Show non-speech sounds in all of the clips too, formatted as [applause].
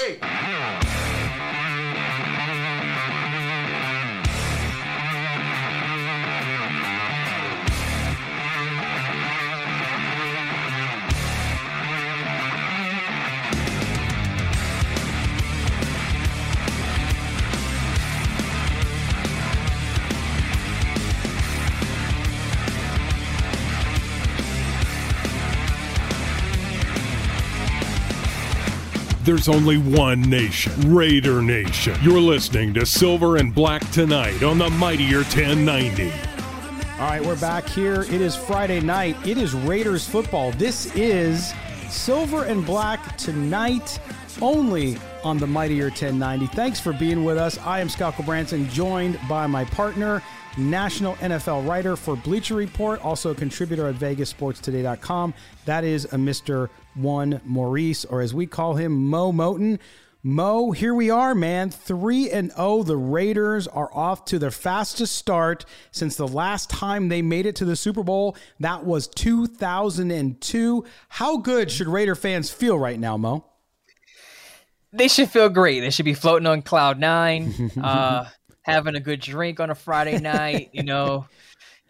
three. There's only one nation, Raider Nation. You're listening to Silver and Black tonight on the Mightier 1090. All right, we're back here. It is Friday night. It is Raiders football. This is Silver and Black tonight, only on the Mightier 1090. Thanks for being with us. I am Scott Branson, joined by my partner, national NFL writer for Bleacher Report, also a contributor at VegasSportsToday.com. That is a Mr one Maurice, or as we call him, Mo Moton. Mo, here we are, man. 3 and 0. The Raiders are off to their fastest start since the last time they made it to the Super Bowl. That was 2002. How good should Raider fans feel right now, Mo? They should feel great. They should be floating on cloud 9, [laughs] uh, having a good drink on a Friday night, you know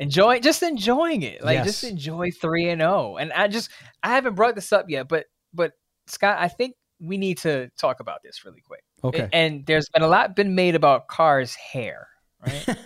enjoy just enjoying it. Like yes. just enjoy 3 and 0 and i just i haven't brought this up yet but but scott i think we need to talk about this really quick. Okay. and there's been a lot been made about carr's hair right?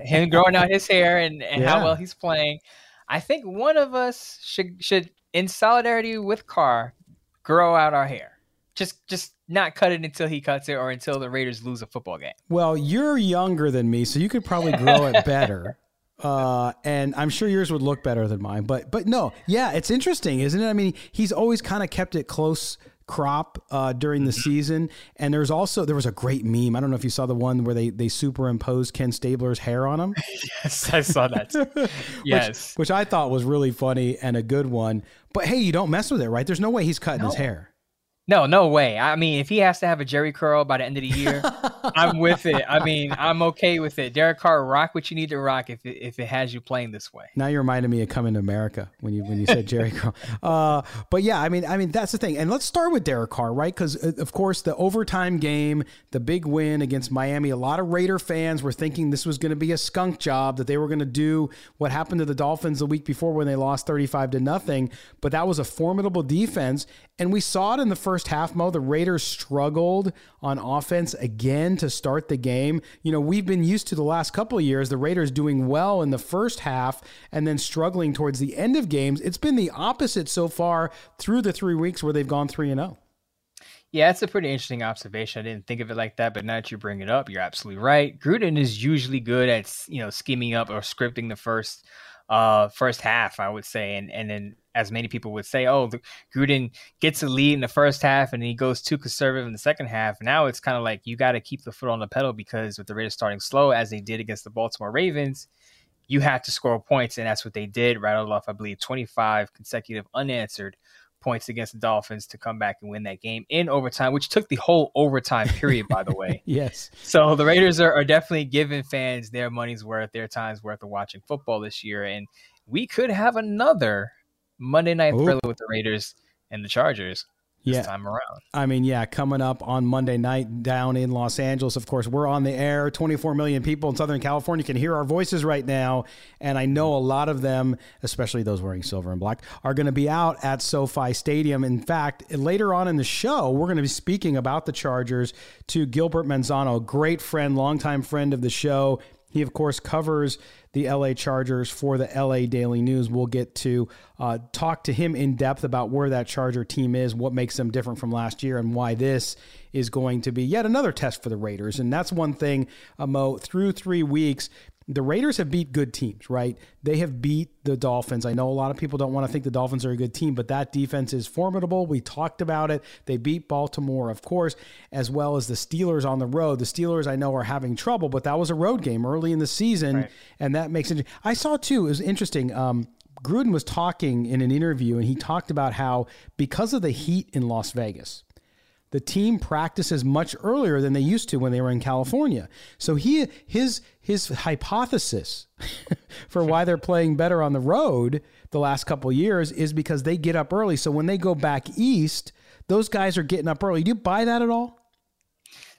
[laughs] Him growing out his hair and, and yeah. how well he's playing. I think one of us should should in solidarity with carr grow out our hair just just not cut it until he cuts it or until the Raiders lose a football game. Well, you're younger than me, so you could probably grow it better. [laughs] Uh, and I'm sure yours would look better than mine. But but no, yeah, it's interesting, isn't it? I mean, he's always kind of kept it close crop uh, during the mm-hmm. season. And there's also there was a great meme. I don't know if you saw the one where they they superimposed Ken Stabler's hair on him. [laughs] yes, I saw that. [laughs] yes, which, which, I thought was really funny and a good one. But hey, you don't mess with it, right? There's no way he's cutting no. his hair. No, no way. I mean, if he has to have a Jheri curl by the end of the year, I'm with it. I mean, I'm okay with it. Derek Carr, rock what you need to rock if it, if it has you playing this way. Now you're reminding me of coming to America when you when you said Jheri curl. [laughs] Uh, but yeah, I mean, I mean that's the thing. And let's start with Derek Carr, right? Because uh, of course the overtime game, the big win against Miami. A lot of Raider fans were thinking this was going to be a skunk job that they were going to do what happened to the Dolphins the week before when they lost 35 to nothing. But that was a formidable defense, and we saw it in the first half. Mo, the Raiders struggled on offense again to start the game. You know, we've been used to the last couple years the Raiders doing well in the first half and then struggling towards the end of games. It's been the opposite so far through the three weeks where they've gone 3 and 0. Yeah, it's a pretty interesting observation. I didn't think of it like that, but now that you bring it up, you're absolutely right. Gruden is usually good at you know scheming up or scripting the first uh first half, I would say, and and then as many people would say, oh, the, Gruden gets a lead in the first half and he goes too conservative in the second half. Now it's kind of like you got to keep the foot on the pedal because with the Raiders starting slow, as they did against the Baltimore Ravens, you have to score points, and that's what they did. Rattled off, I believe, 25 consecutive unanswered points against the Dolphins to come back and win that game in overtime, which took the whole overtime period, by the way. [laughs] yes. So the Raiders are, are definitely giving fans their money's worth, their time's worth of watching football this year. And we could have another Monday night Ooh. thriller with the Raiders and the Chargers this yeah. time around. I mean, yeah, coming up on Monday night down in Los Angeles. Of course, we're on the air. 24 million people in Southern California can hear our voices right now. And I know a lot of them, especially those wearing silver and black, are going to be out at SoFi Stadium. In fact, later on in the show, we're going to be speaking about the Chargers to Gilbert Manzano, great friend, longtime friend of the show. He, of course, covers the LA Chargers for the LA Daily News. We'll get to uh, talk to him in depth about where that Charger team is, what makes them different from last year, and why this is going to be yet another test for the Raiders. And that's one thing, uh, Mo, through three weeks, the Raiders have beat good teams, right? They have beat the Dolphins. I know a lot of people don't want to think the Dolphins are a good team, but that defense is formidable. We talked about it. They beat Baltimore, of course, as well as the Steelers on the road. The Steelers, I know, are having trouble, but that was a road game early in the season, right. and that makes it. I saw too. It was interesting. Um, Gruden was talking in an interview, and he talked about how because of the heat in Las Vegas, the team practices much earlier than they used to when they were in California. So he his his hypothesis [laughs] for why they're playing better on the road the last couple years is because they get up early. So when they go back east, those guys are getting up early. Do you buy that at all?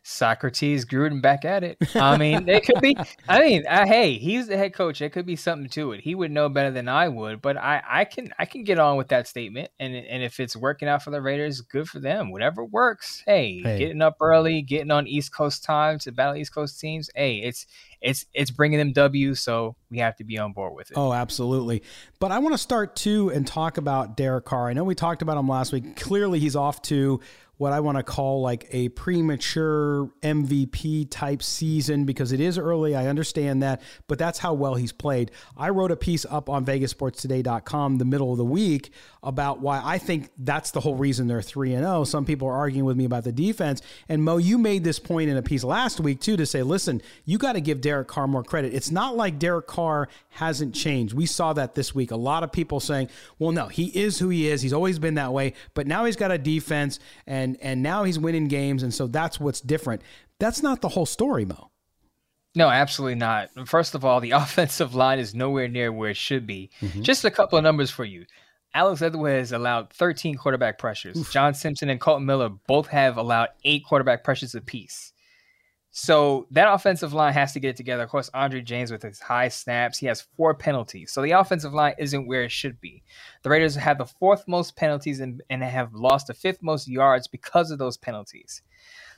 Socrates Gruden back at it. I mean, it could be. I mean, uh, hey, he's the head coach. It could be something to it. He would know better than I would, but I, I can, I can get on with that statement. And and if it's working out for the Raiders, good for them. Whatever works. Hey, hey. getting up early, getting on East Coast time to battle East Coast teams. Hey, it's it's it's bringing them W, so we have to be on board with it. Oh, absolutely. But I want to start too and talk about Derek Carr. I know we talked about him last week. Clearly, he's off to what I want to call like a premature MVP type season because it is early. I understand that, but that's how well he's played. I wrote a piece up on VegasSportsToday.com the middle of the week about why I think that's the whole reason they're 3 and 0. Some people are arguing with me about the defense. And Mo, you made this point in a piece last week too to say, listen, you got to give Derek Carr more credit. It's not like Derek Carr hasn't changed. We saw that this week. A lot of people saying, well, no, he is who he is. He's always been that way, but now he's got a defense and and and now he's winning games and so that's what's different. That's not the whole story, Mo. No, absolutely not. First of all, the [laughs] offensive line is nowhere near where it should be. Mm-hmm. Just a couple of numbers for you. Alex Leatherwood has allowed 13 quarterback pressures. Oof. John Simpson and Kolton Miller both have allowed eight quarterback pressures apiece. So that offensive line has to get it together. Of course, Andre James with his high snaps, he has four penalties. So the offensive line isn't where it should be. The Raiders have the fourth most penalties and, and have lost the fifth most yards because of those penalties.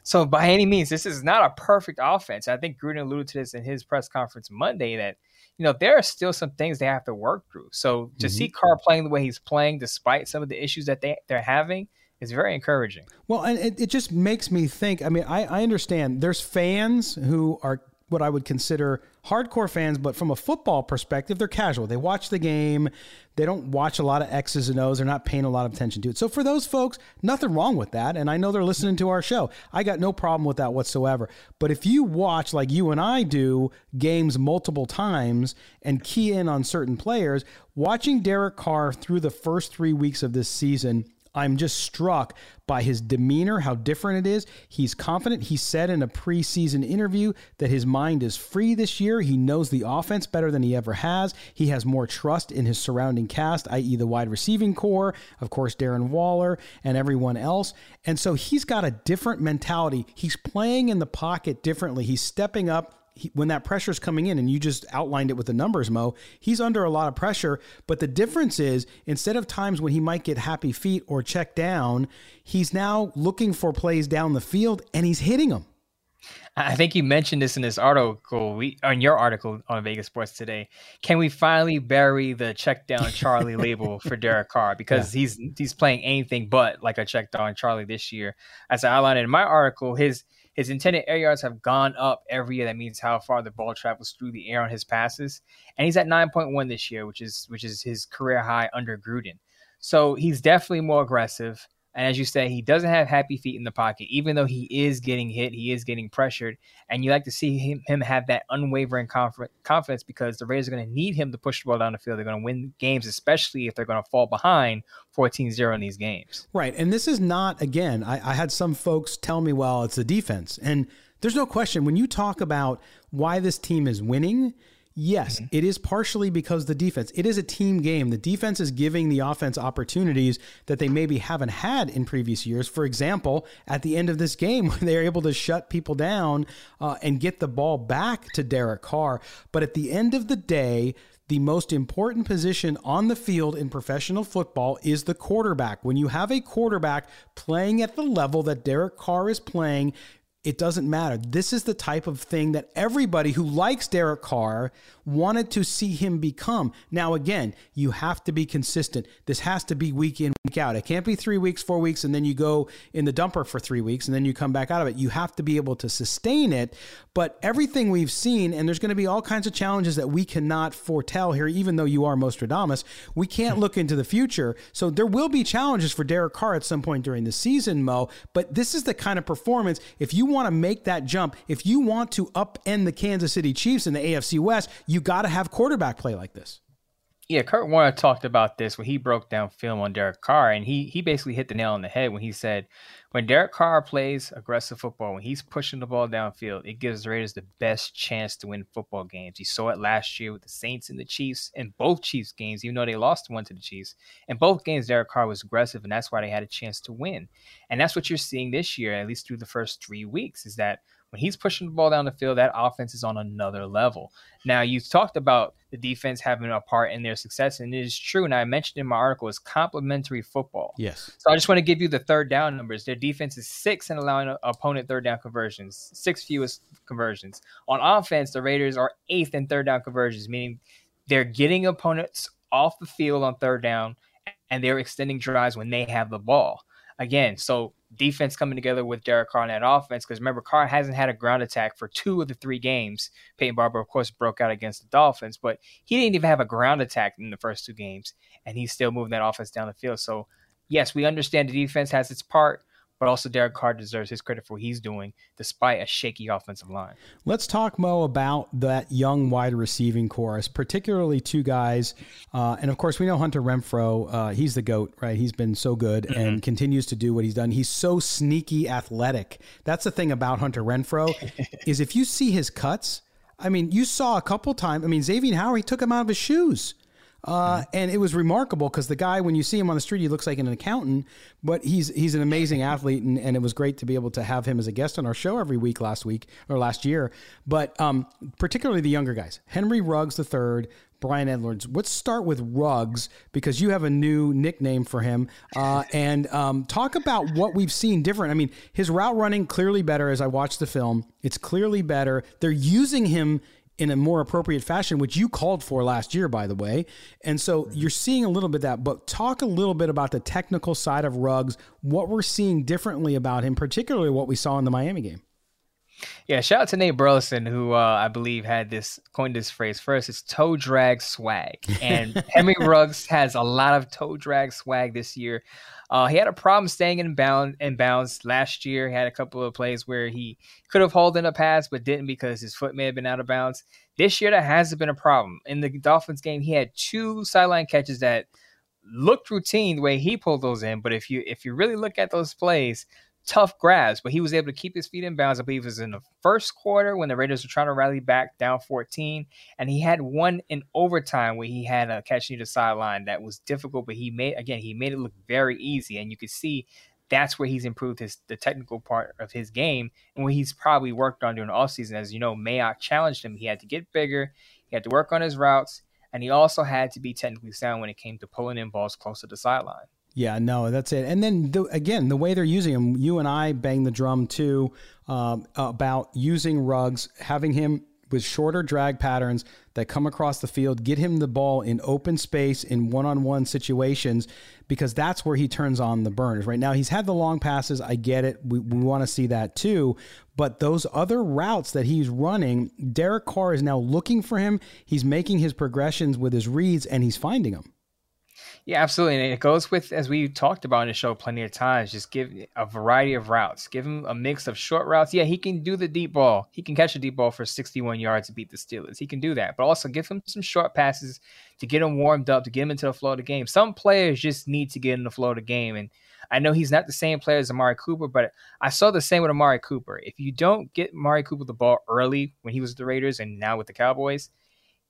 So by any means, this is not a perfect offense. I think Gruden alluded to this in his press conference Monday that you know, there are still some things they have to work through. So to mm-hmm. see Carr playing the way he's playing, despite some of the issues that they, they're having, is very encouraging. Well, and it, it just makes me think. I mean, I, I understand there's fans who are what I would consider hardcore fans, but from a football perspective, they're casual. They watch the game. They don't watch a lot of X's and O's. They're not paying a lot of attention to it. So for those folks, nothing wrong with that. And I know they're listening to our show. I got no problem with that whatsoever. But if you watch, like you and I do, games multiple times and key in on certain players, watching Derek Carr through the first three weeks of this season I'm just struck by his demeanor, how different it is. He's confident. He said in a preseason interview that his mind is free this year. He knows the offense better than he ever has. He has more trust in his surrounding cast, i.e., the wide receiving corps, of course, Darren Waller, and everyone else. And so he's got a different mentality. He's playing in the pocket differently. He's stepping up he, when that pressure is coming in, and you just outlined it with the numbers, Mo, he's under a lot of pressure. But the difference is instead of times when he might get happy feet or check down, he's now looking for plays down the field and he's hitting them. I think you mentioned this in this article, we on your article on Vegas Sports today. Can we finally bury the check down Charlie [laughs] label for Derek Carr because yeah. he's he's playing anything but like a check down Charlie this year? As I outlined in my article, his his intended air yards have gone up every year. That means how far the ball travels through the air on his passes, and he's at 9.1 this year, which is which is his career high under Gruden. So he's definitely more aggressive. And as you say, he doesn't have happy feet in the pocket, even though he is getting hit, he is getting pressured. And you like to see him, him have that unwavering confidence because the Raiders are going to need him to push the ball down the field. They're going to win games, especially if they're going to fall behind 14 0 in these games. Right. And this is not, again, I, I had some folks tell me, well, it's the defense. And there's no question when you talk about why this team is winning, Yes, mm-hmm. it is partially because the defense. It is a team game. The defense is giving the offense opportunities that they maybe haven't had in previous years. For example, at the end of this game, [laughs] when they are able to shut people down uh, and get the ball back to Derek Carr. But at the end of the day, the most important position on the field in professional football is the quarterback. When you have a quarterback playing at the level that Derek Carr is playing, it doesn't matter. This is the type of thing that everybody who likes Derek Carr wanted to see him become. Now, again, you have to be consistent. This has to be week in, week out. It can't be three weeks, four weeks, and then you go in the dumper for three weeks and then you come back out of it. You have to be able to sustain it. But everything we've seen, and there's going to be all kinds of challenges that we cannot foretell here, even though you are Mostradamus, we can't look into the future. So there will be challenges for Derek Carr at some point during the season, Mo. But this is the kind of performance, if you want to make that jump, if you want to upend the Kansas City Chiefs in the AFC West, you got to have quarterback play like this. Yeah, Kurt Warner talked about this when he broke down film on Derek Carr, and he he basically hit the nail on the head when he said, when Derek Carr plays aggressive football, when he's pushing the ball downfield, it gives the Raiders the best chance to win football games. You saw it last year with the Saints and the Chiefs in both Chiefs games, even though they lost one to the Chiefs. In both games, Derek Carr was aggressive, and that's why they had a chance to win. And that's what you're seeing this year, at least through the first three weeks, is that when he's pushing the ball down the field, that offense is on another level. Now, you talked about the defense having a part in their success, and it is true. And I mentioned in my article, it's complementary football. Yes. So I just want to give you the third down numbers. Their defense is six in allowing opponent third down conversions, six fewest conversions. On offense, the Raiders are eighth in third down conversions, meaning they're getting opponents off the field on third down and they're extending drives when they have the ball. Again, so defense coming together with Derek Carr in that offense. Because remember, Carr hasn't had a ground attack for two of the three games. Peyton Barber, of course, broke out against the Dolphins, but he didn't even have a ground attack in the first two games, and he's still moving that offense down the field. So, yes, we understand the defense has its part, but also Derek Carr deserves his credit for what he's doing despite a shaky offensive line. Let's talk, Mo, about that young wide receiving chorus, particularly two guys. Uh, and of course, we know Hunter Renfrow. uh, he's the GOAT, right? He's been so good mm-hmm. and continues to do what he's done. He's so sneaky athletic. That's the thing about Hunter Renfrow [laughs] is if you see his cuts, I mean, you saw a couple times. I mean, Xavier Howard, he took him out of his shoes. Uh, and it was remarkable because the guy, when you see him on the street, he looks like an accountant, but he's he's an amazing athlete, and, and it was great to be able to have him as a guest on our show every week last week or last year. But um, particularly the younger guys, Henry Ruggs III, Bryan Edwards. Let's start with Ruggs because you have a new nickname for him, uh, and um, talk about what we've seen different. I mean, his route running clearly better as I watched the film. It's clearly better. They're using him in a more appropriate fashion, which you called for last year, by the way. And so you're seeing a little bit that, but talk a little bit about the technical side of Ruggs, what we're seeing differently about him, particularly what we saw in the Miami game. Yeah, shout out to Nate Burleson, who uh, I believe had this coined this phrase first. It's toe drag swag, and [laughs] Henry Ruggs has a lot of toe drag swag this year. Uh, he had a problem staying in bound in bounds last year. He had a couple of plays where he could have held in a pass but didn't because his foot may have been out of bounds. This year that hasn't been a problem. In the Dolphins game, he had two sideline catches that looked routine the way he pulled those in. But if you if you really look at those plays, tough grabs, but he was able to keep his feet in bounds. I believe it was in the first quarter when the Raiders were trying to rally back down 14. And he had one in overtime where he had a catch near the sideline that was difficult, but he made, again, he made it look very easy. And you could see that's where he's improved his the technical part of his game and what he's probably worked on during the offseason. As you know, Mayock challenged him. He had to get bigger, he had to work on his routes, and he also had to be technically sound when it came to pulling in balls close to the sideline. Yeah, no, that's it. And then the, again, the way they're using him, you and I bang the drum too um, about using Ruggs, having him with shorter drag patterns that come across the field, get him the ball in open space in one-on-one situations because that's where he turns on the burners. Right now, he's had the long passes. I get it. We, we want to see that too. But those other routes that he's running, Derek Carr is now looking for him. He's making his progressions with his reads, and he's finding them. Yeah, absolutely. And it goes with, as we talked about in the show plenty of times, just give a variety of routes. Give him a mix of short routes. Yeah, he can do the deep ball. He can catch a deep ball for 61 yards to beat the Steelers. He can do that. But also give him some short passes to get him warmed up, to get him into the flow of the game. Some players just need to get in the flow of the game. And I know he's not the same player as Amari Cooper, but I saw the same with Amari Cooper. If you don't get Amari Cooper the ball early when he was with the Raiders and now with the Cowboys –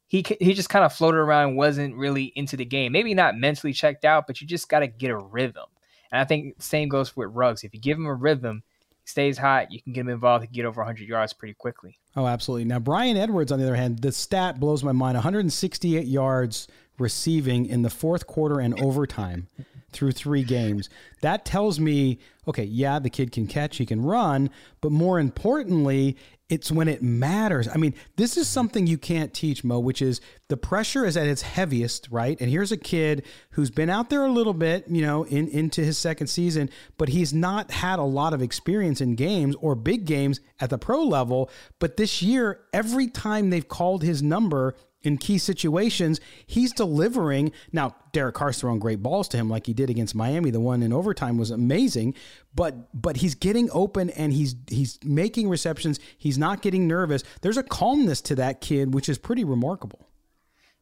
he he just kind of floated around, wasn't really into the game. Maybe not mentally checked out, but you just got to get a rhythm. And I think same goes with Ruggs. If you give him a rhythm, he stays hot. You can get him involved. He get over 100 yards pretty quickly. Oh, absolutely. Now Bryan Edwards, on the other hand, the stat blows my mind: 168 yards receiving in the fourth quarter and overtime through three games. That tells me, okay, yeah, the kid can catch, he can run, but more importantly, it's when it matters. I mean, this is something you can't teach, Mo, which is the pressure is at its heaviest, right? And here's a kid who's been out there a little bit, you know, in into his second season, but he's not had a lot of experience in games or big games at the pro level. But this year, every time they've called his number, in key situations, he's delivering. Now, Derek Carr's throwing great balls to him like he did against Miami. The one in overtime was amazing, but but he's getting open and he's he's making receptions. He's not getting nervous. There's a calmness to that kid, which is pretty remarkable.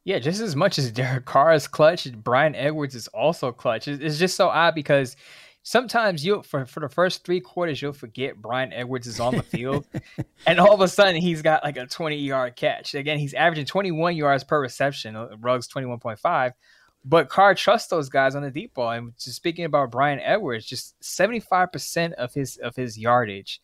Yeah, just as much as Derek Carr is clutch, Bryan Edwards is also clutch. It's just so odd because sometimes you for for the first three quarters you'll forget Bryan Edwards is on the field, [laughs] and all of a sudden he's got like a twenty yard catch. Again, he's averaging twenty one yards per reception. Uh, Ruggs one point five. But Carr trusts those guys on the deep ball. And just speaking about Bryan Edwards, just 75% of his of his yardage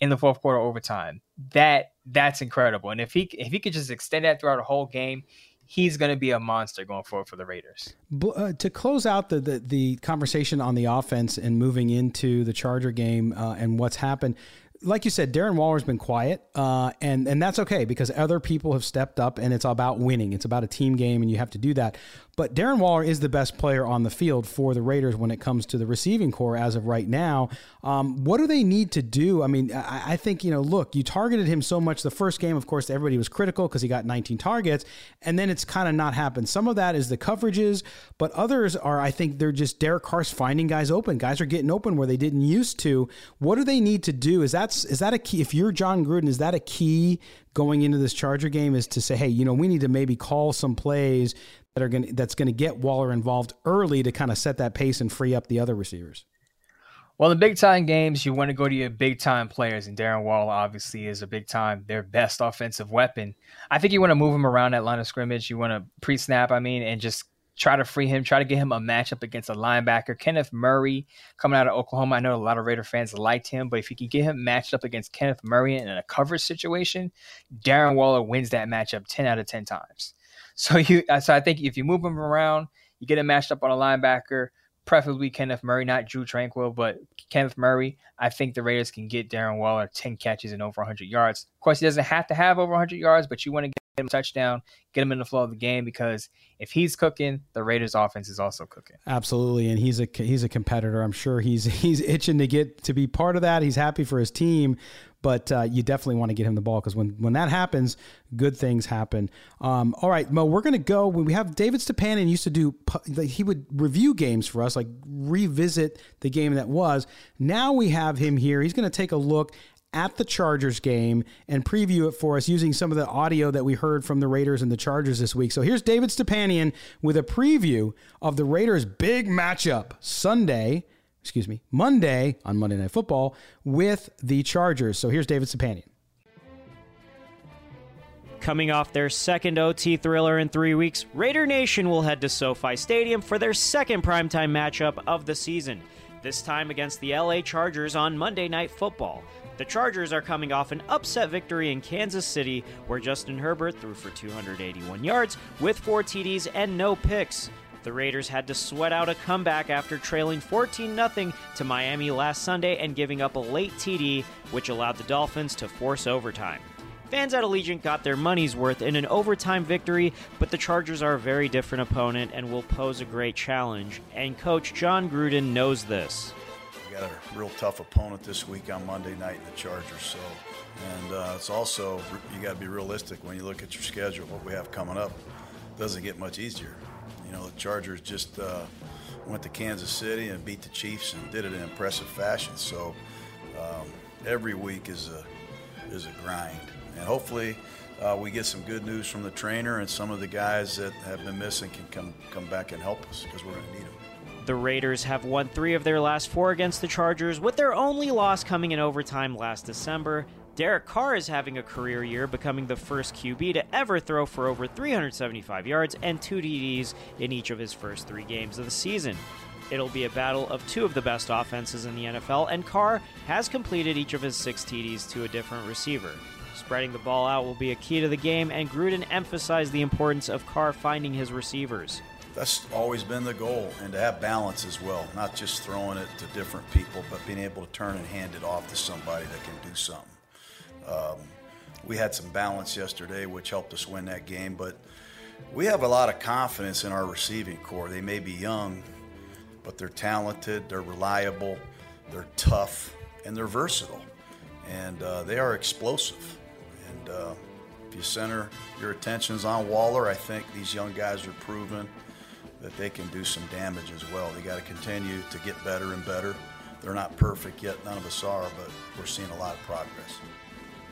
in the fourth quarter overtime. That that's incredible. And if he if he could just extend that throughout the whole game, he's going to be a monster going forward for the Raiders. Uh, to close out the, the, the conversation on the offense and moving into the Charger game uh, and what's happened, like you said, Darren Waller's been quiet, uh, and and that's okay because other people have stepped up, and it's about winning. It's about a team game, and you have to do that. But Darren Waller is the best player on the field for the Raiders when it comes to the receiving corps as of right now. Um, what do they need to do? I mean, I, I, think, you know, look, you targeted him so much the first game. Of course, everybody was critical because he got 19 targets, and then it's kind of not happened. Some of that is the coverages, but others are, I think, they're just Derek Carr's finding guys open. Guys are getting open where they didn't used to. What do they need to do? Is that, is that a key? If you're John Gruden, is that a key going into this Charger game is to say, hey, you know, we need to maybe call some plays that are going that's going to get Waller involved early to kind of set that pace and free up the other receivers? Well, in big time games, you want to go to your big time players, and Darren Waller obviously is a big time, their best offensive weapon. I think you want to move him around that line of scrimmage. You want to pre snap, I mean, and just try to free him, try to get him a matchup against a linebacker. Kenneth Murray coming out of Oklahoma. I know a lot of Raider fans liked him, but if you can get him matched up against Kenneth Murray in a coverage situation, Darren Waller wins that matchup 10 out of 10 times. So [laughs] you, uh, so I think if you move him around, you get him matched up on a linebacker, preferably Kenneth Murray, not Drue Tranquill, but Kenneth Murray. I think the Raiders can get Darren Waller 10 catches and over 100 yards. Of course, he doesn't have to have over 100 yards, but you want to get him a touchdown, get him in the flow of the game because if he's cooking, the Raiders offense is also cooking. Absolutely, and he's a he's a competitor. I'm sure he's [laughs] he's itching to get to be part of that. He's happy for his team, but uh, you definitely want to get him the ball because when, when that happens, good things happen. Um, all right, Mo, we're going to go. When we have David Stepanian used to do, he would review games for us, like revisit the game that was. Now we have him here. He's going to take a look at the Chargers game and preview it for us using some of the audio that we heard from the Raiders and the Chargers this week. So here's David Stepanian with a preview of the Raiders' big matchup Sunday excuse me, Monday on Monday Night Football with the Chargers. So here's David Stepanian. Coming off their second OT thriller in three weeks, Raider Nation will head to SoFi Stadium for their second primetime matchup of the season, this time against the LA Chargers on Monday Night Football. The Chargers are coming off an upset victory in Kansas City, where Justin Herbert threw for 281 yards with four TDs and no picks. The Raiders had to sweat out a comeback after trailing 14 0 to Miami last Sunday and giving up a late TD, which allowed the Dolphins to force overtime. Fans at Allegiant got their money's worth in an overtime victory, but the Chargers are a very different opponent and will pose a great challenge, and coach John Gruden knows this. We got a real tough opponent this week on Monday night in the Chargers, so and uh, it's also you got to be realistic when you look at your schedule. What we have coming up doesn't get much easier. Know, the Chargers just uh, went to Kansas City and beat the Chiefs and did it in impressive fashion. So um, every week is a is a grind, and hopefully uh, we get some good news from the trainer and some of the guys that have been missing can come come back and help us because we're going to need them. The Raiders have won three of their last four against the Chargers, with their only loss coming in overtime last December. Derek Carr is having a career year, becoming the first QB to ever throw for over 375 yards and two TDs in each of his first three games of the season. It'll be a battle of two of the best offenses in the NFL, and Carr has completed each of his six TDs to a different receiver. Spreading the ball out will be a key to the game, and Gruden emphasized the importance of Carr finding his receivers. That's always been the goal, and to have balance as well, not just throwing it to different people, but being able to turn and hand it off to somebody that can do something. Um, we had some balance yesterday, which helped us win that game. But we have a lot of confidence in our receiving corps. They may be young, but they're talented, they're reliable, they're tough, and they're versatile. And uh, they are explosive. And uh, if you center your attentions on Waller, I think these young guys are proven that they can do some damage as well. They got to continue to get better and better. They're not perfect yet, none of us are, but we're seeing a lot of progress.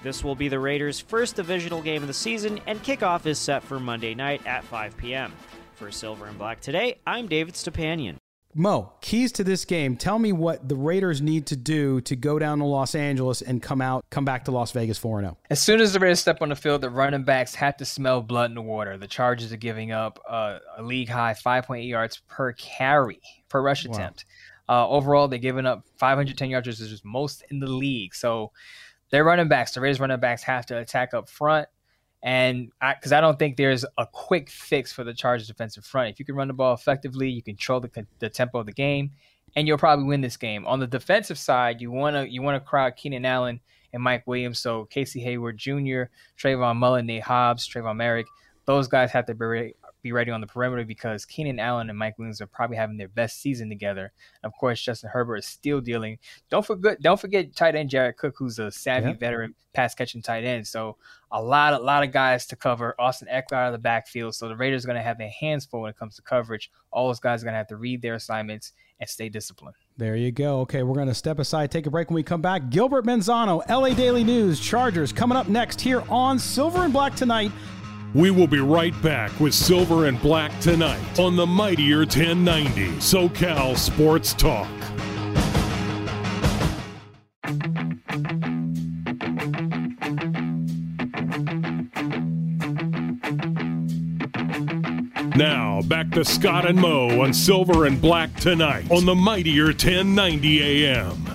This will be the Raiders' first divisional game of the season, and kickoff is set for Monday night at 5 p.m. For Silver and Black today, I'm David Stepanian. Mo, keys to this game. Tell me what the Raiders need to do to go down to Los Angeles and come out, come back to Las Vegas 4 0. As soon as the Raiders step on the field, the running backs have to smell blood in the water. The Chargers are giving up uh, a league high 5.8 yards per carry, per rush wow. attempt. Uh, overall, they're giving up 510 yards, which is most in the league. So their running backs, the Raiders running backs, have to attack up front. And because I, I, don't think there's a quick fix for the Chargers defensive front. If you can run the ball effectively, you control the, the tempo of the game, and you'll probably win this game. On the defensive side, you want to you want to crowd Keenan Allen and Mike Williams. So Casey Hayward Jr., Trayvon Mullen, Nate Hobbs, Trevon Moehrig, those guys have to be be ready on the perimeter because Keenan Allen and Mike Williams are probably having their best season together. Of course, Justin Herbert is still dealing. Don't forget, don't forget tight end Jared Cook, who's a savvy yeah. veteran pass catching tight end. So a lot, a lot of guys to cover. Austin Ekeler out of the backfield. So the Raiders are going to have their hands full when it comes to coverage. All those guys are going to have to read their assignments and stay disciplined. There you go. Okay, we're going to step aside, take a break. When we come back, Gilbert Manzano, LA Daily News, Chargers coming up next here on Silver and Black tonight we will be right back with Silver and Black tonight on the Mightier 1090 SoCal Sports Talk. Now, back to Scott and Mo on Silver and Black tonight on the Mightier 1090 AM.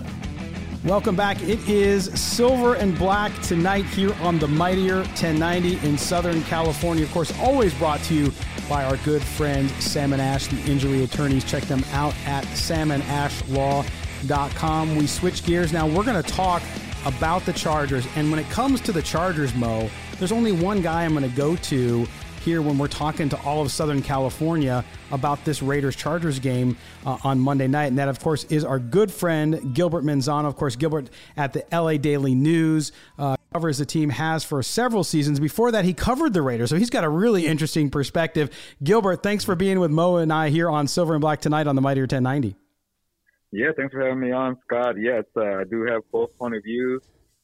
Welcome back. It is Silver and Black tonight here on the Mightier 1090 in Southern California. Of course, always brought to you by our good friend Sam and Ash, the injury attorneys. Check them out at samandashlaw.com. We switch gears now. We're going to talk about the Chargers. And when it comes to the Chargers, Mo, there's only one guy I'm going to go to here when we're talking to all of Southern California about this Raiders Chargers game uh, on Monday night. And that, of course, is our good friend Gilbert Manzano. Of course, Gilbert at the LA Daily News uh, covers the team, has for several seasons. Before that, he covered the Raiders. So he's got a really interesting perspective. Gilbert, thanks for being with Mo and I here on Silver and Black tonight on the Mightier 1090. Yeah, thanks for having me on, Scott. Yes, uh, I do have both point of views,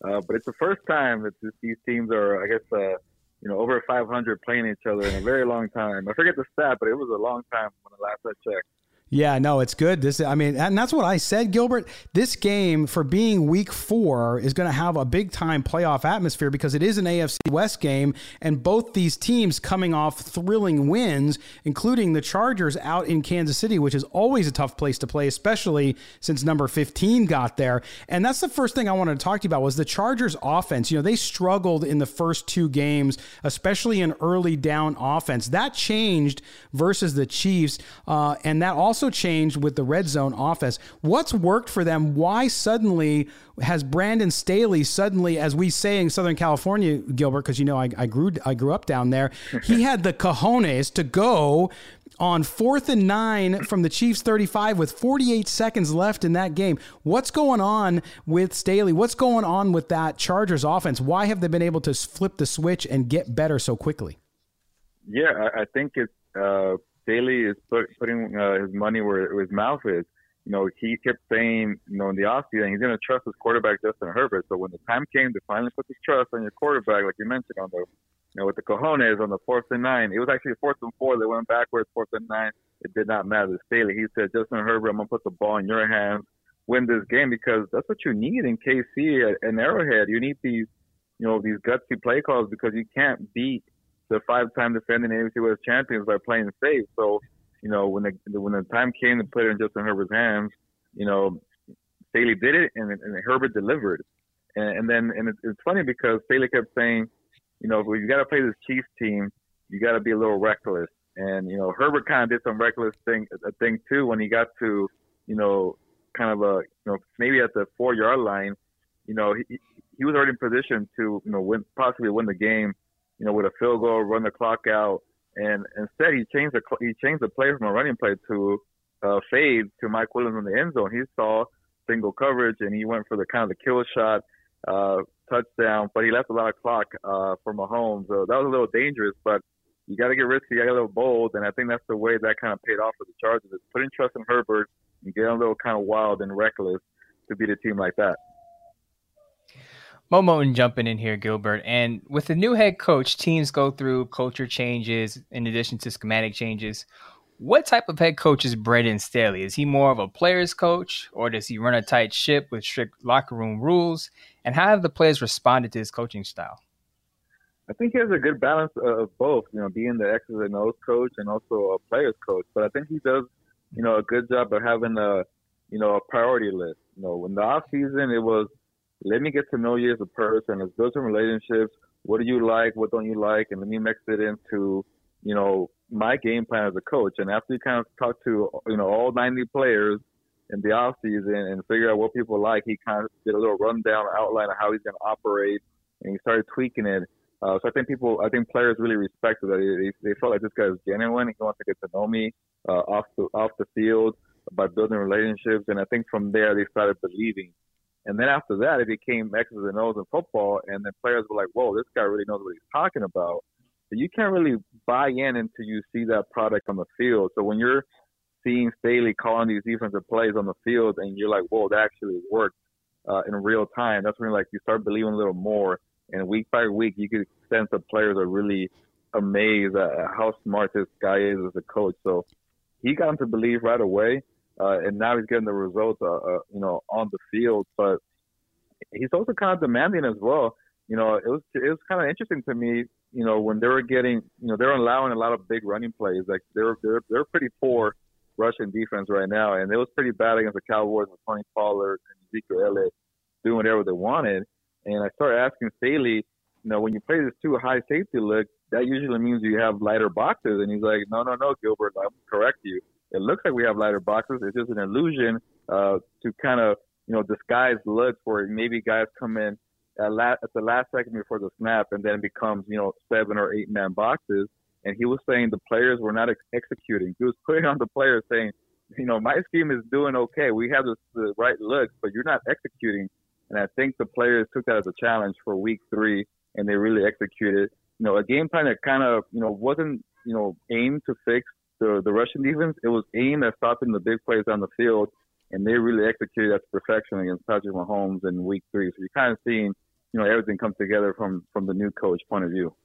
uh, but it's the first time that these teams are, I guess, uh, you know, over 500 playing each other in a very long time. I forget the stat, but it was a long time when the last I checked. Yeah, no, it's good. This, I mean, and that's what I said, Gilbert. This game, for being week four, is going to have a big time playoff atmosphere because it is an AFC West game, and both these teams coming off thrilling wins, including the Chargers out in Kansas City, which is always a tough place to play, especially since number 15 got there. And that's the first thing I wanted to talk to you about was the Chargers offense. You know, they struggled in the first two games, especially in early down offense. That changed versus the Chiefs, uh, and that also also changed with the red zone offense. What's worked for them? Why suddenly has Brandon Staley suddenly, as we say in Southern California, Gilbert, because you know I, I grew I grew up down there, he had the cojones to go on fourth and nine from the Chiefs 35 with 48 seconds left in that game. What's going on with Staley? What's going on with that Chargers offense? Why have they been able to flip the switch and get better so quickly? Yeah, I think it's uh, Staley is put, putting uh, his money where his mouth is. You know, he kept saying, you know, in the offseason, he's going to trust his quarterback, Justin Herbert. So when the time came to finally put his trust on your quarterback, like you mentioned, on the, you know, with the cojones on the fourth and nine, it was actually fourth and four. They went backwards, fourth and nine. It did not matter. Staley, he said, Justin Herbert, I'm going to put the ball in your hands, win this game because that's what you need in KC and Arrowhead. You need these, you know, these gutsy play calls because you can't beat the five-time defending AFC West champions by playing safe. So, you know, when the when the time came to put it in Justin Herbert's hands, you know, Staley did it, and, and Herbert delivered. And, and then, and it's, it's funny because Staley kept saying, you know, well, you got to play this Chiefs team, you got to be a little reckless. And you know, Herbert kind of did some reckless thing, a thing too, when he got to, you know, kind of a, you know, maybe at the four-yard line. You know, he he was already in position to, you know, win possibly win the game you know, with a field goal, run the clock out, and instead he changed the he changed the play from a running play to uh, fade to Mike Williams in the end zone. He saw single coverage and he went for the kind of the kill shot, uh, touchdown, but he left a lot of clock uh, for Mahomes. So that was a little dangerous, but you got to get risky, you got to get a little bold, and I think that's the way that kind of paid off for the Chargers. Is putting trust in Herbert and getting a little kind of wild and reckless to beat a team like that. Mo and jumping in here, Gilbert. And with the new head coach, teams go through culture changes in addition to schematic changes. What type of head coach is Brandon Staley? Is he more of a player's coach or does he run a tight ship with strict locker room rules? And how have the players responded to his coaching style? I think he has a good balance of both, you know, being the X's and O's coach and also a player's coach. But I think he does, you know, a good job of having a, you know, a priority list. You know, in the off season, it was – let me get to know you as a person. Let's build some relationships. What do you like? What don't you like? And let me mix it into, you know, my game plan as a coach. And after you kind of talk to, you know, all 90 players in the off season and figure out what people like, he kind of did a little rundown outline of how he's going to operate and he started tweaking it. Uh, so I think people, I think players really respected that. They, they felt like this guy is genuine. He wants to get to know me uh, off the off the field by building relationships, and I think from there they started believing and then after that, it became X's and O's in football. And then players were like, whoa, this guy really knows what he's talking about. You can't really buy in until you see that product on the field. So when you're seeing Staley calling these defensive plays on the field and you're like, whoa, that actually worked uh, in real time, that's when like you start believing a little more. And week by week, you can sense that players are really amazed at how smart this guy is as a coach. So he got him to believe right away uh, and now he's getting the results, uh, uh, you know, on the field. But he's also kind of demanding as well. You know, it was it was kind of interesting to me. You know, when they were getting, you know, they're allowing a lot of big running plays. Like they're they're they're pretty poor rushing defense right now, and it was pretty bad against the Cowboys with Tony Pollard and Ezekiel Elliott doing whatever they wanted. And I started asking Staley, you know, when you play this two high safety look, that usually means you have lighter boxes. And he's like, no, no, no, Gilbert, I'm correct you it looks like we have lighter boxes. It's just an illusion uh, to kind of you know disguise looks where maybe guys come in at, la- at the last second before the snap and then becomes you know seven or eight man boxes. And he was saying the players were not ex- executing. He was [laughs] putting on the players saying, you know, my scheme is doing okay. We have the, the right looks, but you're not executing. And I think the players took that as a challenge for week three, and they really executed. You know, a game plan that kind of, you know, wasn't, you know, aimed to fix the the rushing defense, it was aimed at stopping the big plays on the field, and they really executed that to perfection against Patrick Mahomes in Week Three. So you're kind of seeing, you know, everything come together from from the new coach point of view.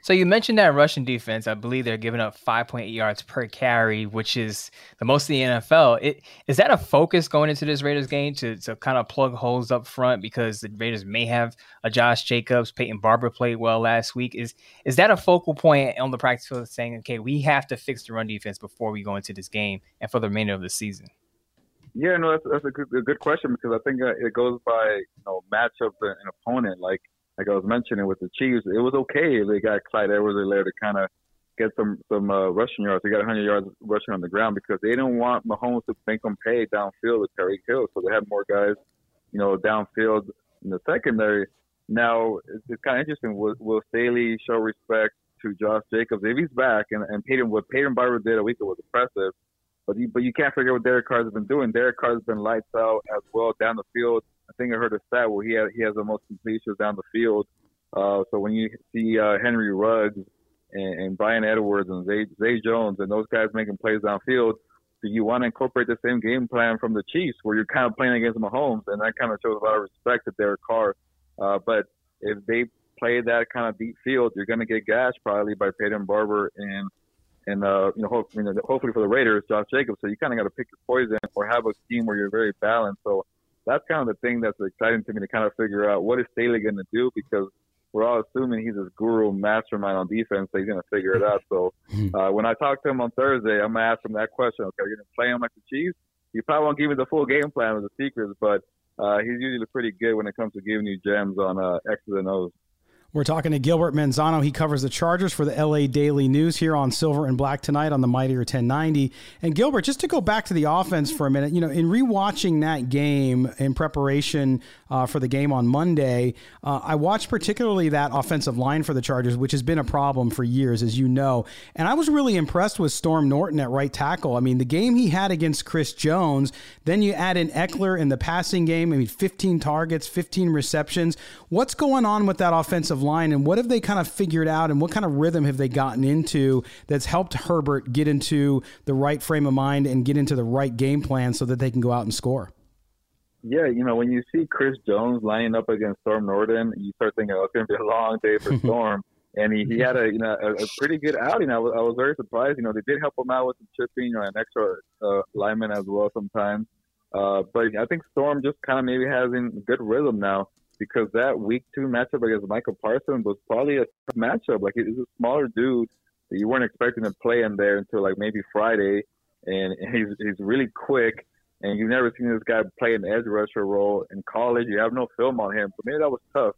So you mentioned that rushing defense. I believe they're giving up 5.8 yards per carry, which is the most in the NFL. It, is that a focus going into this Raiders game to, to kind of plug holes up front because the Raiders may have a Josh Jacobs, Peyton Barber played well last week. Is is that a focal point on the practice field saying, okay, we have to fix the run defense before we go into this game and for the remainder of the season? Yeah, no, that's, that's a, good, a good question because I think it goes by you know matchup and an opponent. Like like I was mentioning with the Chiefs, it was okay they got Clyde Edwards-Helaire to kind of get some some uh, rushing yards. They got 100 yards rushing on the ground because they didn't want Mahomes to make them pay downfield with Tyreek Hill, so they had more guys, you know, downfield in the secondary. Now it's, it's kind of interesting. Will, will Staley show respect to Josh Jacobs if he's back? And, and Peyton, what Peyton Barber did a week ago was impressive. But you, but you can't forget what Derek Carr has been doing. Derek Carr has been lights out as well down the field. I think I heard a stat where he had, he has the most completions down the field. Uh, so when you see uh, Henry Ruggs and, and Bryan Edwards and Zay, Zay Jones and those guys making plays downfield, do you want to incorporate the same game plan from the Chiefs where you're kind of playing against Mahomes? And that kind of shows a lot of respect to Derek Carr. Uh, but if they play that kind of deep field, you're going to get gashed probably by Peyton Barber and and uh, you know, hope, you know, hopefully for the Raiders, Josh Jacobs. So you kind of got to pick your poison or have a team where you're very balanced. So that's kind of the thing that's exciting to me to kind of figure out what is Staley going to do because we're all assuming he's this guru mastermind on defense, so he's going to figure it out. So [laughs] uh, when I talk to him on Thursday, I'm going to ask him that question. Okay, you're going to play him like the Chiefs? He probably won't give me the full game plan with the secrets, but uh, he's usually pretty good when it comes to giving you gems on uh, X's and O's. We're talking to Gilbert Manzano. He covers the Chargers for the LA Daily News here on Silver and Black tonight on the Mightier 1090. And Gilbert, just to go back to the offense for a minute, you know, in rewatching that game in preparation uh, for the game on Monday, uh, I watched particularly that offensive line for the Chargers, which has been a problem for years, as you know. And I was really impressed with Storm Norton at right tackle. I mean, the game he had against Chris Jones, then you add in Ekeler in the passing game. I mean, 15 targets, 15 receptions. What's going on with that offensive line, and what have they kind of figured out, and what kind of rhythm have they gotten into that's helped Herbert get into the right frame of mind and get into the right game plan so that they can go out and score? Yeah, you know, when you see Chris Jones lining up against Storm Norton, you start thinking, oh, it's going to be a long day for [laughs] Storm. and he, he had a you know a, a pretty good outing. I was, I was very surprised. You know, they did help him out with some chipping, you know, an extra uh, lineman as well sometimes. Uh, but I think Storm just kind of maybe has in good rhythm now because that week two matchup against Michael Parsons was probably a tough matchup. Like he's a smaller dude that you weren't expecting to play in there until like maybe Friday, and [laughs] he's he's really quick. And you've never seen this guy play an edge rusher role in college. You have no film on him, so maybe that was tough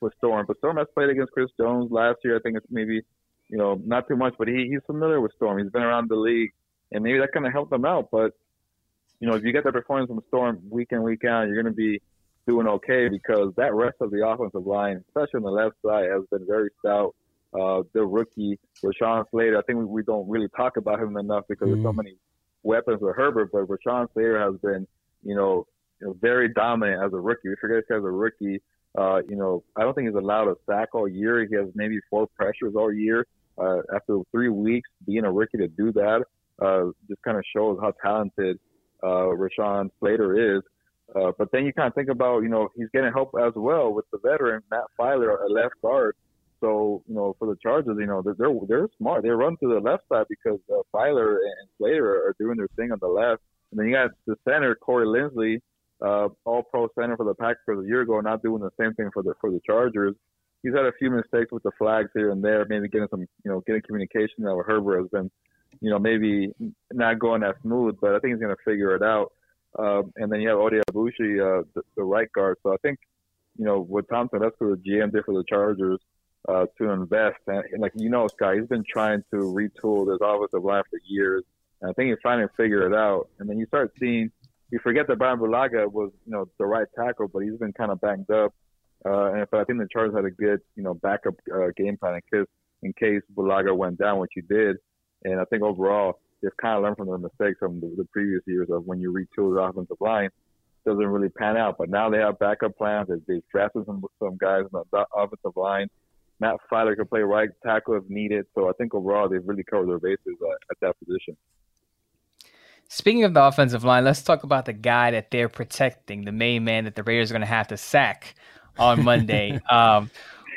with Storm. But Storm has played against Chris Jones last year. I think it's maybe, you know, not too much, but he, he's familiar with Storm. He's been around the league, and maybe that kind of helped him out. But, you know, if you get that performance from Storm week in, week out, you're going to be doing okay because that rest of the offensive line, especially on the left side, has been very stout. Uh, the rookie, Rashawn Slater, I think we, we don't really talk about him enough because mm-hmm. there's so mm-hmm. many weapons with Herbert, but Rashawn Slater has been, you know, you know, very dominant as a rookie. We forget this guy's a rookie. Uh, you know, I don't think he's allowed a sack all year. He has maybe four pressures all year. Uh, after three weeks being a rookie to do that, uh, just kind of shows how talented uh, Rashawn Slater is. Uh, but then you kind of think about, you know, he's getting help as well with the veteran Matt Feiler, a left guard. So, you know, for the Chargers, you know, they're they're, smart. They run to the left side because uh, Feiler and Slater are doing their thing on the left. And then you got the center, Corey Linsley, uh, All Pro center for the Packers a year ago, not doing the same thing for the for the Chargers. He's had a few mistakes with the flags here and there, maybe getting some, you know, getting communication that with Herbert has been, you know, maybe not going that smooth, but I think he's going to figure it out. Um, and then you have Oday Aboushi, uh, the, the right guard. So I think, you know, what Tom Telesco, the GM, did for the Chargers uh, to invest, and, and like you know, Scott, he's been trying to retool this offensive line for years, and I think he finally figured it out. And then you start seeing you forget that Bryan Bulaga was, you know, the right tackle, but he's been kind of banged up. Uh, and but I think the Chargers had a good, you know, backup uh, game plan in case in case Bulaga went down, which he did. And I think overall, they've kind of learned from their mistakes from the, the previous years of when you retool the offensive line, doesn't really pan out. But now they have backup plans. They, they've drafted some some guys on the offensive line. Matt Feiler can play right tackle if needed. So I think overall they've really covered their bases uh, at that position. Speaking of the offensive line, let's talk about the guy that they're protecting, the main man that the Raiders are going to have to sack on Monday. [laughs] um,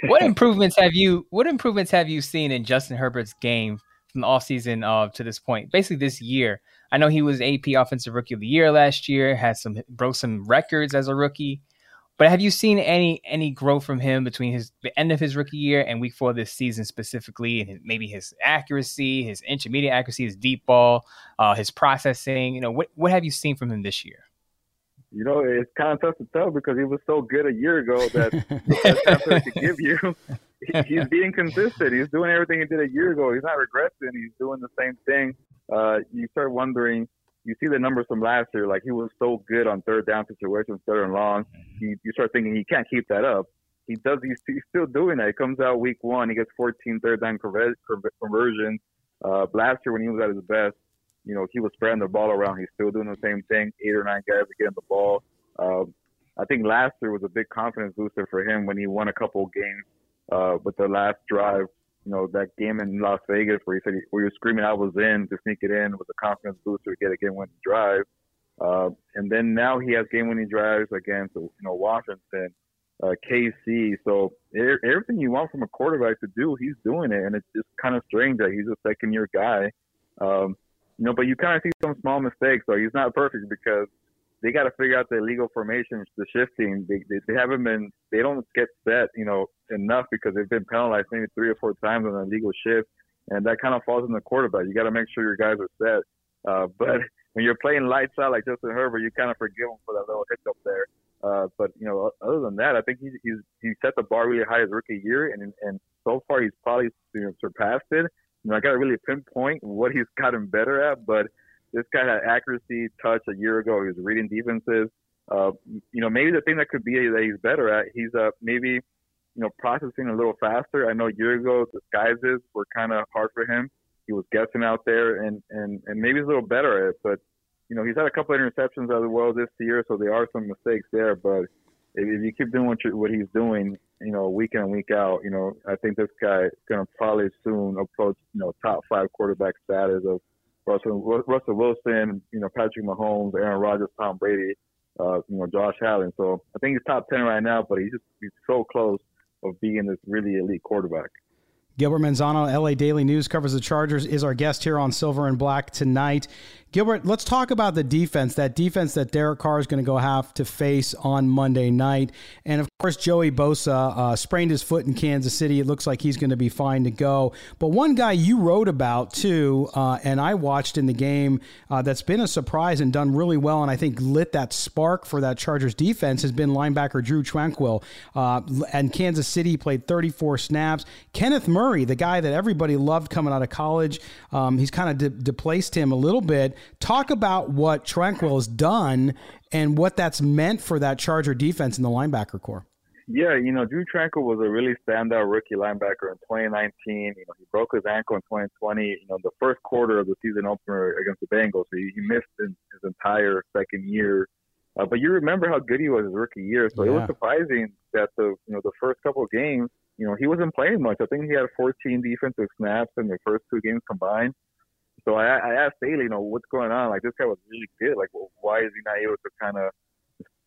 what improvements have you What improvements have you seen in Justin Herbert's game from the offseason uh, to this point? Basically, this year. I know he was AP Offensive Rookie of the Year last year. Had some broke some records as a rookie. But have you seen any any growth from him between his the end of his rookie year and week four this season specifically, and maybe his accuracy, his intermediate accuracy, his deep ball, uh, his processing? You know, what what have you seen from him this year? You know, it's kind of tough to tell because he was so good a year ago that [laughs] the best I could give you. [laughs] He's being consistent. He's doing everything he did a year ago. He's not regressing. He's doing the same thing. Uh, you start wondering you see the numbers from last year. Like he was so good on third down situations, third and long. He, you start thinking he can't keep that up. He does. He's, he's still doing that. He comes out week one. He gets 14 third down conversions. Uh, last year when he was at his best, you know, he was spreading the ball around. He's still doing the same thing. Eight or nine guys are getting the ball. Um, I think last year was a big confidence booster for him when he won a couple games uh, with the last drive you know, that game in Las Vegas where he said he, where he was screaming I was in to sneak it in with a confidence booster to get a game winning drive. Uh, and then now he has game winning drives against you know Washington, uh, KC. So everything you want from a quarterback to do, he's doing it, and it's just kind of strange that he's a second year guy. Um, you know, but you kind of see some small mistakes. So he's not perfect because they got to figure out the illegal formations, the shifting. They, they, they haven't been, they don't get set, you know, enough because they've been penalized maybe three or four times on a legal shift. And that kind of falls in the quarterback. You got to make sure your guys are set. Uh, [laughs] but when you're playing lights out like Justin Herbert, you kind of forgive him for that little hiccup there. Uh, but you know, other than that, I think he's, he's he set the bar really high his rookie year, and and so far he's probably you know, surpassed it. You know, I got to really pinpoint what he's [laughs] gotten better at, but this guy had accuracy, touch a year ago. He was reading defenses. Uh, you know, maybe the thing that could be that he's better at, he's uh, maybe, you know, processing a little faster. I know a year ago disguises were kind of hard for him. He was guessing out there, and and and maybe he's a little better at it. But you know, he's had a couple of interceptions as well this year, so there are some mistakes there. But if, if you keep doing what what he's doing, you know, week in and week out, you know, I think this guy is going to probably soon approach, you know, top five quarterback status of Russell, Russell Wilson, you know, Patrick Mahomes, Aaron Rodgers, Tom Brady. uh, you know, Josh Allen. So I think he's top ten right now, but he's just he's so close of being this really elite quarterback. Gilbert Manzano, LA Daily News, covers the Chargers, is our guest here on Silver and Black tonight. Gilbert, let's talk about the defense, that defense that Derek Carr is going to go have to face on Monday night. And of course, Joey Bosa uh, sprained his foot in Kansas City. It looks like he's going to be fine to go. But one guy you wrote about too, uh, and I watched in the game uh, that's been a surprise and done really well, and I think lit that spark for that Chargers defense has been linebacker Drue Tranquill. Uh, and Kansas City played 34 snaps. Kenneth Murray, the guy that everybody loved coming out of college, um, he's kind of de- displaced him a little bit. Talk about what Tranquill has done and what that's meant for that Charger defense in the linebacker corps. Yeah, you know, Drue Tranquill was a really standout rookie linebacker in 2019. You know, he broke his ankle in 2020. You know, the first quarter of the season opener against the Bengals, so he, he missed his, his entire second year. Uh, but you remember how good he was his rookie year, so yeah. it was surprising that the you know the first couple of games, you know, he wasn't playing much. I think he had 14 defensive snaps in the first two games combined. So I, I asked Staley, you know, what's going on? Like this guy was really good. Like, well, why is he not able to kind of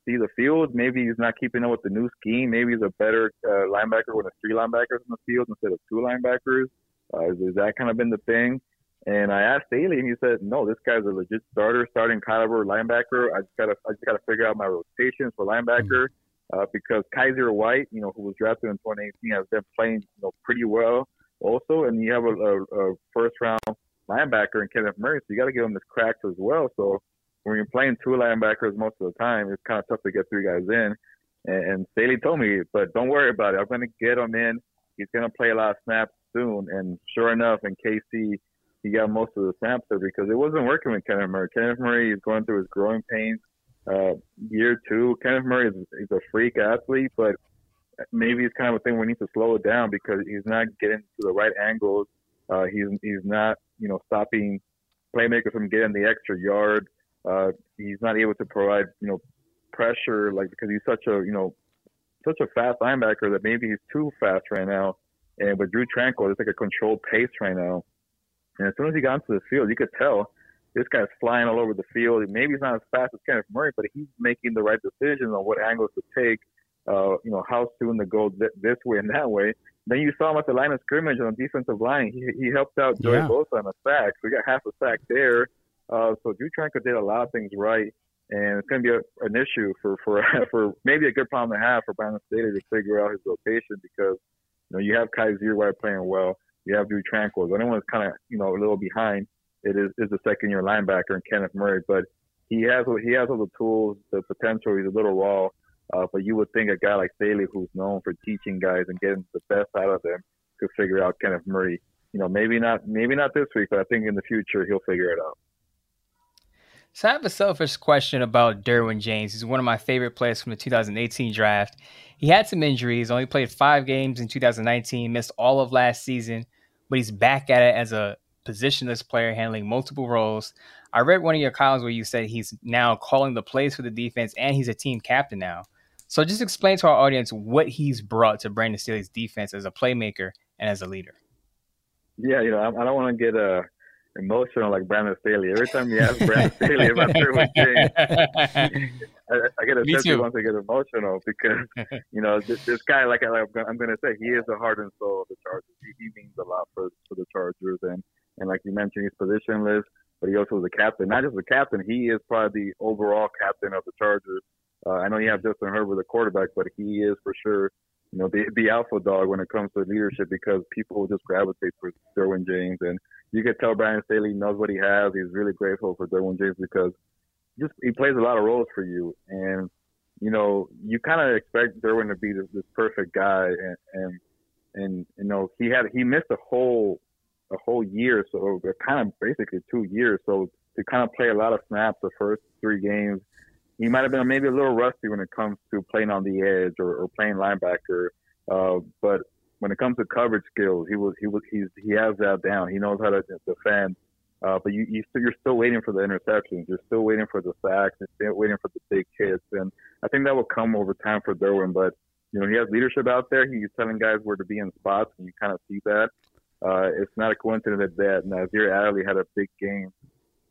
see the field? Maybe he's not keeping up with the new scheme. Maybe he's a better uh, linebacker when there's three linebackers in the field instead of two linebackers. Uh, is, that kind of been the thing? And I asked Staley, and he said, "No, this guy's a legit starter, starting caliber linebacker. I just gotta, I just gotta figure out my rotations for linebacker uh, because Kyzir White, you know, who was drafted in 2018, has been playing, you know, pretty well also, and you have a, a, a first round linebacker and Kenneth Murray, so you got to give him his cracks as well. So when you're playing two linebackers most of the time, it's kind of tough to get three guys in. And, and Staley told me, but don't worry about it. I'm going to get him in. He's going to play a lot of snaps soon. And sure enough, in KC, he got most of the snaps there because it wasn't working with Kenneth Murray. Kenneth Murray is going through his growing pains. Uh, year two, Kenneth Murray is, is a freak athlete, but maybe it's kind of a thing we need to slow it down because he's not getting to the right angles. Uh, he's he's not you know, stopping playmakers from getting the extra yard. Uh, he's not able to provide, you know, pressure like because he's such a, you know, such a fast linebacker that maybe he's too fast right now. And with Drue Tranquill, it's like a controlled pace right now. And as soon as he got into the field, you could tell this guy's flying all over the field. Maybe he's not as fast as Kenneth Murray, but he's making the right decisions on what angles to take. Uh, you know, how soon to go th- this way and that way. Then you saw him at the line of scrimmage on the defensive line. He, he helped out Joey yeah. Bosa on a sack. We got half a sack there. Uh, so Tranquill did a lot of things right. And it's going to be a, an issue for, for, [laughs] for maybe a good problem to have for Brandon Staley to figure out his rotation because, you know, you have Kyzir White playing well. You have Tranquill. The only one that's kind of, you know, a little behind it is, is the second year linebacker and Kenneth Murray. But he has, he has all the tools, the potential. He's a little raw. Uh, but you would think a guy like Staley, who's known for teaching guys and getting the best out of them, could figure out Kenneth Murray. You know, maybe not, maybe not this week, but I think in the future he'll figure it out. So I have a selfish question about Derwin James. He's one of my favorite players from the 2018 draft. He had some injuries, only played five games in 2019, missed all of last season, but he's back at it as a positionless player handling multiple roles. I read one of your columns where you said he's now calling the plays for the defense and he's a team captain now. So just explain to our audience what he's brought to Brandon Staley's defense as a playmaker and as a leader. Yeah, you know, I, I don't want to get uh, emotional like Brandon Staley. Every time you ask Brandon Staley about Derwin James, [laughs] I, I get a sense of once I get emotional because [laughs] you know this, this guy, like I, I'm going to say, he is the heart and soul of the Chargers. He, he means a lot for for the Chargers, and and like you mentioned, he's positionless, but he also is a captain. Not just a captain, he is probably the overall captain of the Chargers. Uh, I know you have Justin Herbert, the quarterback, but he is for sure, you know, the, the alpha dog when it comes to leadership because people just gravitate for Derwin James. And you can tell Brandon Staley knows what he has. He's really grateful for Derwin James because just he plays a lot of roles for you. And, you know, you kind of expect Derwin to be this, this perfect guy. And, and, and, you know, he had, he missed a whole, a whole year. So kind of basically two years. So to kind of play a lot of snaps the first three games – he might have been maybe a little rusty when it comes to playing on the edge or, or playing linebacker. Uh, but when it comes to coverage skills, he was he was he's he has that down. He knows how to defend. Uh, but you, you still, you're still waiting for the interceptions. You're still waiting for the sacks. You're still waiting for the big hits. And I think that will come over time for Derwin. But you know, he has leadership out there. He's telling guys where to be in spots, and you kind of see that. Uh, it's not a coincidence that Nasir Adderley had a big game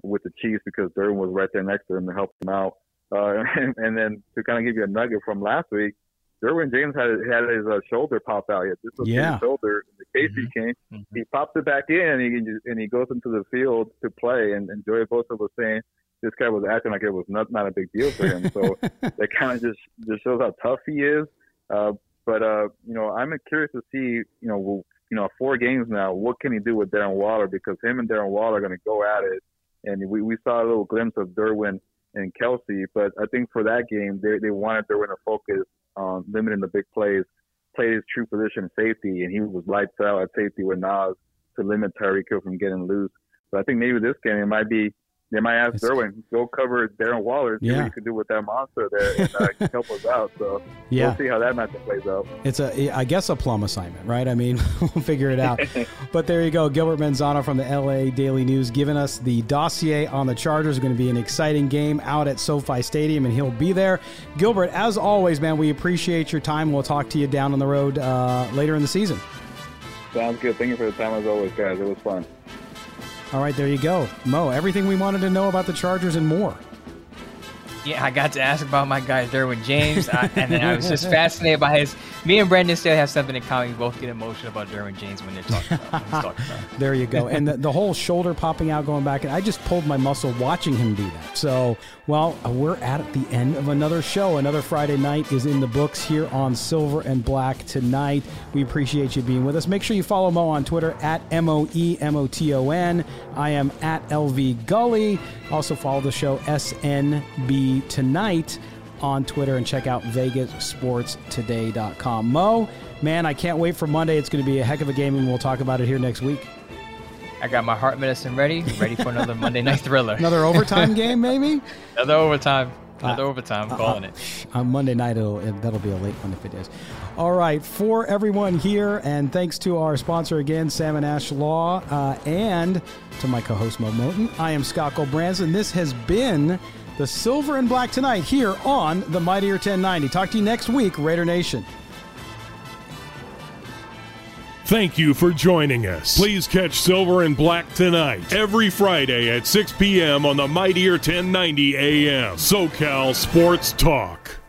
with the Chiefs because Derwin was right there next to him to help him out. Uh, [laughs] and, and then to kind of give you a nugget from last week, Derwin James had had his uh, shoulder pop out. He had Yeah. his shoulder in the KC game. Mhm. He pops it back in and he and he goes into the field to play. And, and Joey Bosa was saying this guy was acting like it was not not a big deal for him. So [laughs] that kind of just just shows how tough he is. Uh, but uh, you know, I'm curious to see you know you know four games now. What can he do with Darren Waller? Because him and Darren Waller are going to go at it. And we, we saw a little glimpse of Derwin and Kelce, but I think for that game they they wanted Derwin to focus on limiting the big plays, played his true position safety, and he was lights out at safety with Nas to limit Tyreek from getting loose. So I think maybe this game it might be they might ask Derwin go cover Darren Waller, see Yeah. what you can do with that monster there and uh, help us out. So Yeah. we'll see how that matchup plays out. It's a, I guess, a plum assignment, right? I mean, [laughs] we'll figure it out. [laughs] but there you go. Gilbert Manzano from the LA Daily News giving us the dossier on the Chargers. Going to be an exciting game out at SoFi Stadium, and he'll be there. Gilbert, as always, man, we appreciate your time. We'll talk to you down on the road uh, later in the season. Sounds good. Thank you for the time as always, guys. It was fun. All right, there you go. Mo, everything we wanted to know about the Chargers and more. Yeah, I got to ask about my guy Derwin James, I, and then I was just fascinated by his. Me and Brandon Staley have something in common. We both get emotional about Derwin James when they're talking about. Talking about. There you go. And the, the whole shoulder popping out, going back, and I just pulled my muscle watching him do that. So, well, uh, we're at the end of another show. Another Friday night is in the books here on Silver and Black tonight. We appreciate you being with us. Make sure you follow Mo on Twitter at M O E M O T O N. I am at LV Gully. Also follow the show SNB Tonight on Twitter and check out VegasSportsToday.com. Mo, man, I can't wait for Monday. It's going to be a heck of a game, and we'll talk about it here next week. I got my heart medicine ready, ready for another Monday night thriller. Another overtime [laughs] game, maybe? Another overtime. Another uh, overtime. I'm calling it. Uh, on Monday night, it'll, it, that'll be a late one if it is. All right, for everyone here, and thanks to our sponsor again, Salmon Ash Law, uh, and to my co-host Mo Moton, I am Scott Branson. This has been the Silver and Black tonight here on the Mightier 1090. Talk to you next week, Raider Nation. Thank you for joining us. Please catch Silver and Black tonight, every Friday at 6 p.m. on the Mightier 1090 AM. SoCal Sports Talk.